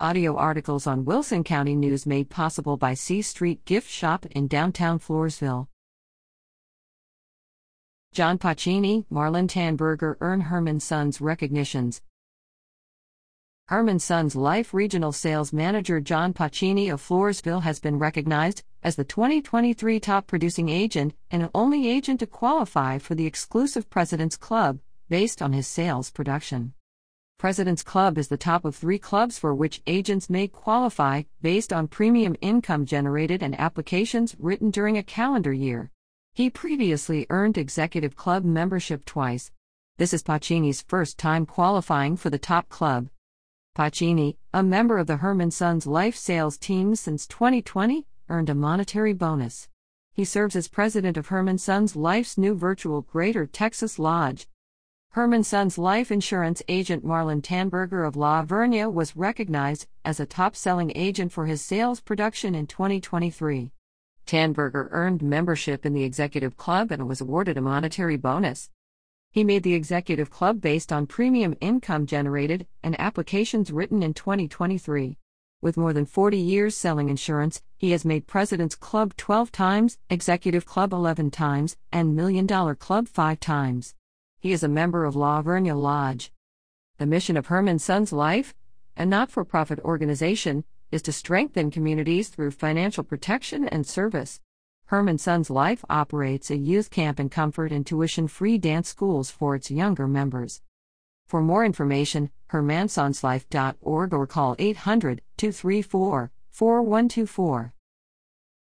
Audio articles on Wilson County News made possible by C Street Gift Shop in downtown Floresville. John Pacini, Marlin Tanneberger earn Hermann Sons recognitions. Hermann Sons Life Regional Sales Manager John Pacini of Floresville has been recognized as the 2023 top producing agent and only agent to qualify for the exclusive President's Club based on his sales production. President's Club is the top of three clubs for which agents may qualify based on premium income generated and applications written during a calendar year. He previously earned Executive Club membership twice. This is Pacini's first time qualifying for the top club. Pacini, a member of the Hermann Sons Life sales team since 2020, earned a monetary bonus. He serves as president of Hermann Sons Life's new virtual Greater Texas Lodge. Hermann Sons life insurance agent Marlin Tanneberger of La Vernia was recognized as a top selling agent for his sales production in 2023. Tanneberger earned membership in the Executive Club and was awarded a monetary bonus. He made the Executive Club based on premium income generated and applications written in 2023. With more than 40 years selling insurance, he has made President's Club 12 times, Executive Club 11 times, and Million Dollar Club 5 times. He is a member of La Vernia Lodge. The mission of Hermann Sons Life, a not for profit organization, is to strengthen communities through financial protection and service. Hermann Sons Life operates a youth camp and comfort and tuition free dance schools for its younger members. For more information, hermannsonslife.org or call 800 234 4124.